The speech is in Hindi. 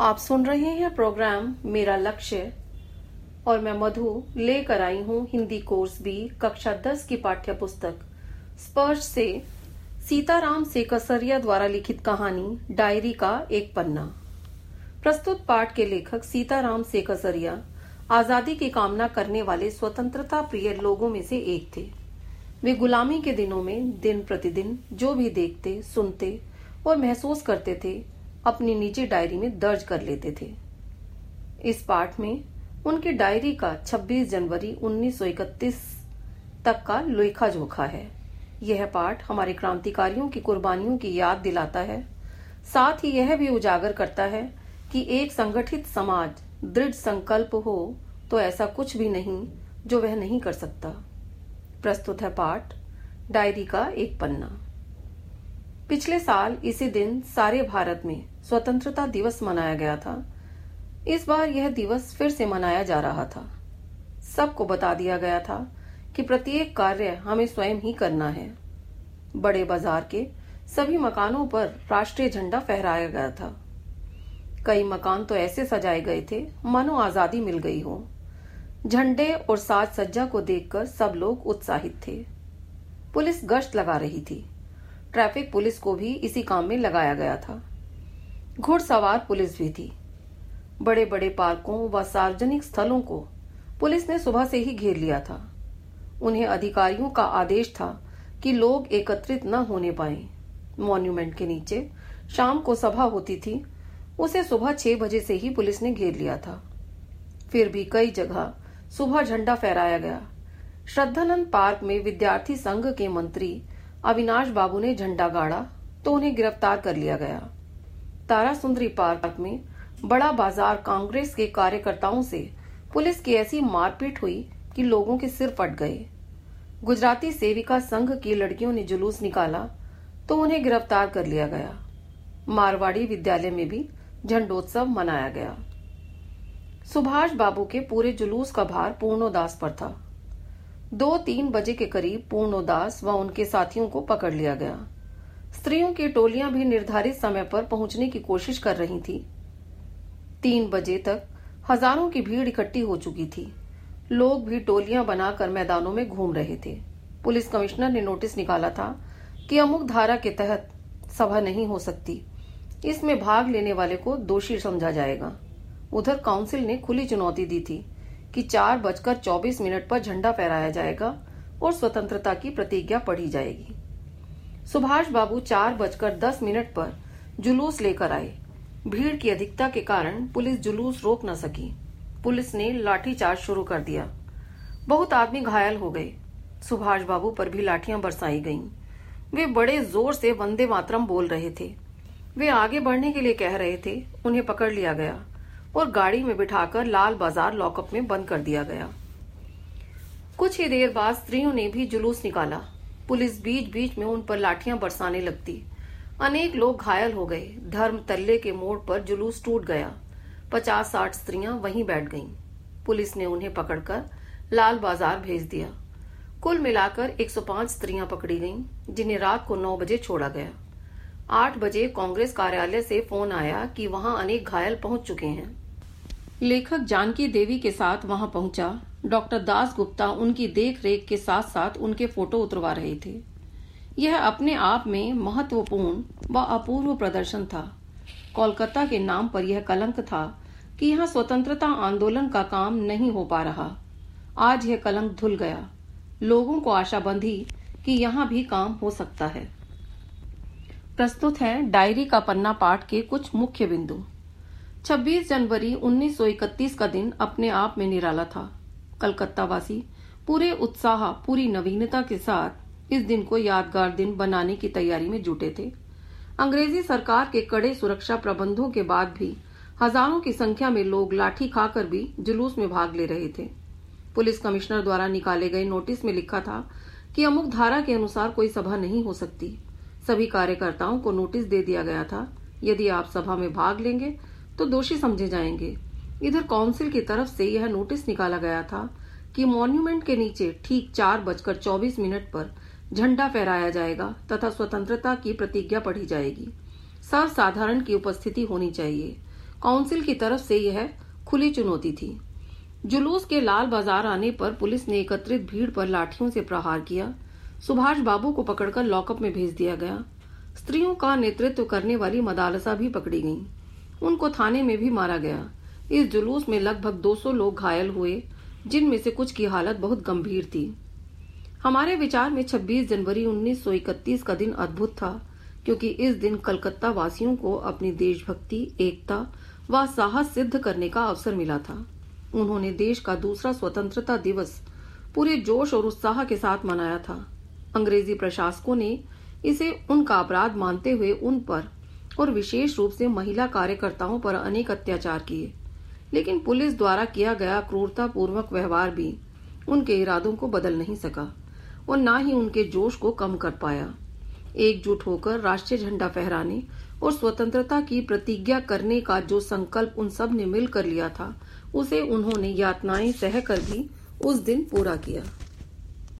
आप सुन रहे हैं प्रोग्राम मेरा लक्ष्य और मैं मधु लेकर आई हूँ हिंदी कोर्स बी कक्षा 10 की पाठ्य पुस्तक स्पर्श से सीताराम से कसरिया द्वारा लिखित कहानी, डायरी का एक पन्ना। प्रस्तुत पाठ के लेखक सीताराम से कसरिया आज़ादी की कामना करने वाले स्वतंत्रता प्रिय लोगों में से एक थे। वे गुलामी के दिनों में दिन प्रतिदिन जो भी देखते, सुनते और महसूस करते थे अपनी निजी डायरी में दर्ज कर लेते थे। इस पाठ में उनकी डायरी का 26 जनवरी 1931 तक का लेखा जोखा है। यह पाठ हमारे क्रांतिकारियों की कुर्बानियों की याद दिलाता है। साथ ही यह भी उजागर करता है कि एक संगठित समाज दृढ़ संकल्प हो तो ऐसा कुछ भी नहीं जो वह नहीं कर सकता। प्रस्तुत है पाठ, डायरी का एक पन्ना। पिछले साल इसी दिन सारे भारत में स्वतंत्रता दिवस मनाया गया था। इस बार यह दिवस फिर से मनाया जा रहा था। सबको बता दिया गया था कि प्रत्येक कार्य हमें स्वयं ही करना है। बड़े बाज़ार के सभी मकानों पर राष्ट्रीय झंडा फहराया गया था। कई मकान तो ऐसे सजाए गए थे, मानो आज़ादी मिल गई हो। झंडे और साज सज्जा को देखकर सब लोग उत्साहित थे। पुलिस गश्त लगा रही थी। ट्रैफ़िक पुलिस को भी इसी काम में लगाया गया था। घुड़सवार पुलिस भी थी। बड़े बड़े पार्कों व सार्वजनिक स्थलों को पुलिस ने सुबह से ही घेर लिया था। उन्हें अधिकारियों का आदेश था कि लोग एकत्रित न होने पाए। मॉन्यूमेंट के नीचे शाम को सभा होती थी। उसे सुबह छह बजे से ही पुलिस ने घेर लिया था। फिर भी कई जगह सुबह झंडा फहराया गया। श्रद्धानंद पार्क में विद्यार्थी संघ के मंत्री अविनाश बाबू ने झंडा गाड़ा तो उन्हें गिरफ़्तार कर लिया गया। तारा सुंदरी पार्क में बड़ा बाज़ार कांग्रेस के कार्यकर्ताओं से पुलिस की ऐसी मारपीट हुई कि लोगों के सिर फट गए। गुजराती सेविका संघ की लड़कियों ने जुलूस निकाला तो उन्हें गिरफ़्तार कर लिया गया। मारवाड़ी विद्यालय में भी झंडोत्सव मनाया गया। सुभाष बाबू के पूरे जुलूस का भार पूर्णोदास पर था। दो तीन बजे के करीब पूर्णोदास व उनके साथियों को पकड़ लिया गया। स्त्रियों की टोलियाँ भी निर्धारित समय पर पहुँचने की कोशिश कर रही थी। तीन बजे तक हज़ारों की भीड़ इकट्ठी हो चुकी थी। लोग भी टोलियाँ बनाकर मैदानों में घूम रहे थे। पुलिस कमिश्नर ने नोटिस निकाला था कि अमुक धारा के तहत सभा नहीं हो सकती। इसमें भाग लेने वाले को दोषी समझा जाएगा। उधर काउंसिल ने खुली चुनौती दी थी कि चार बजकर चौबीस मिनट पर झंडा फहराया जाएगा और स्वतंत्रता की प्रतिज्ञा पढ़ी जाएगी। सुभाष बाबू चार बजकर दस मिनट पर जुलूस लेकर आए। भीड़ की अधिकता के कारण पुलिस जुलूस रोक न सकी। पुलिस ने लाठीचार्ज शुरू कर दिया। बहुत आदमी घायल हो गए। सुभाष बाबू पर भी लाठियाँ बरसाई गईं। वे बड़े ज़ोर से वंदे मातरम बोल रहे थे। वे आगे बढ़ने के लिए कह रहे थे, उन्हें पकड़ लिया गया और गाड़ी में बिठाकर लाल बाज़ार लॉकअप में बंद कर दिया गया। कुछ ही देर बाद स्त्रियों ने भी जुलूस निकाला। पुलिस बीच बीच में उन पर लाठियाँ बरसाने लगती। अनेक लोग घायल हो गए। धर्म तल्ले के मोड़ पर जुलूस टूट गया। पचास साठ स्त्रियाँ वहीं बैठ गईं। पुलिस ने उन्हें पकड़कर लाल बाज़ार भेज दिया। कुल मिलाकर 105 स्त्रियाँ पकड़ी गईं, जिन्हें रात को 9 बजे छोड़ा गया। आठ बजे कांग्रेस कार्यालय से फ़ोन आया कि वहाँ अनेक घायल पहुँच चुके हैं। लेखक जानकी देवी के साथ वहाँ पहुँचा। डॉक्टर दास गुप्ता उनकी देख रेख के साथ साथ उनके फ़ोटो उतरवा रहे थे। यह अपने आप में महत्वपूर्ण व अपूर्व प्रदर्शन था। कोलकाता के नाम पर यह कलंक था कि यहाँ स्वतंत्रता आंदोलन का काम नहीं हो पा रहा। आज यह कलंक धुल गया। लोगों को आशा बंधी कि यहाँ भी काम हो सकता है। प्रस्तुत है डायरी का पन्ना पाठ के कुछ मुख्य बिंदु। 26 जनवरी 1931 का दिन अपने आप में निराला था। कलकत्ता वासी पूरे उत्साह, पूरी नवीनता के साथ इस दिन को यादगार दिन बनाने की तैयारी में जुटे थे। अंग्रेज़ी सरकार के कड़े सुरक्षा प्रबंधों के बाद भी हज़ारों की संख्या में लोग लाठी खाकर भी जुलूस में भाग ले रहे थे। पुलिस कमिश्नर द्वारा निकाले गए नोटिस में लिखा था कि अमुक धारा के अनुसार कोई सभा नहीं हो सकती। सभी कार्यकर्ताओं को नोटिस दे दिया गया था, यदि आप सभा में भाग लेंगे तो दोषी समझे जाएँगे। इधर काउंसिल की तरफ़ से यह नोटिस निकाला गया था कि मॉन्यूमेंट के नीचे ठीक चार बजकर चौबीस मिनट पर झंडा फहराया जाएगा तथा स्वतंत्रता की प्रतिज्ञा पढ़ी जाएगी। सर्वसाधारण की उपस्थिति होनी चाहिए। काउंसिल की तरफ़ से यह खुली चुनौती थी। जुलूस के लाल बाज़ार आने पर पुलिस ने एकत्रित भीड़ पर लाठियों से प्रहार किया। सुभाष बाबू को पकड़कर लॉकअप में भेज दिया गया। स्त्रियों का नेतृत्व करने वाली मदालसा भी पकड़ी गईं। उनको थाने में भी मारा गया। इस जुलूस में लगभग 200 लोग घायल हुए, जिनमें से कुछ की हालत बहुत गंभीर थी। हमारे विचार में 26 जनवरी 1931 का दिन अद्भुत था, क्योंकि इस दिन कलकत्ता वासियों को अपनी देशभक्ति, एकता व साहस सिद्ध करने का अवसर मिला था। उन्होंने देश का दूसरा स्वतंत्रता दिवस पूरे जोश और उत्साह के साथ मनाया था। अंग्रेज़ी प्रशासकों ने इसे उनका अपराध मानते हुए उन पर और विशेष रूप से महिला कार्यकर्ताओं पर अनेक अत्याचार किए। लेकिन पुलिस द्वारा किया गया क्रूरतापूर्वक व्यवहार भी उनके इरादों को बदल नहीं सका और न ही उनके जोश को कम कर पाया। एकजुट होकर राष्ट्रीय झंडा फहराने और स्वतंत्रता की प्रतिज्ञा करने का जो संकल्प उन सबने मिलकर लिया था, उसे उन्होंने यातनाएँ सहकर भी उस दिन पूरा किया।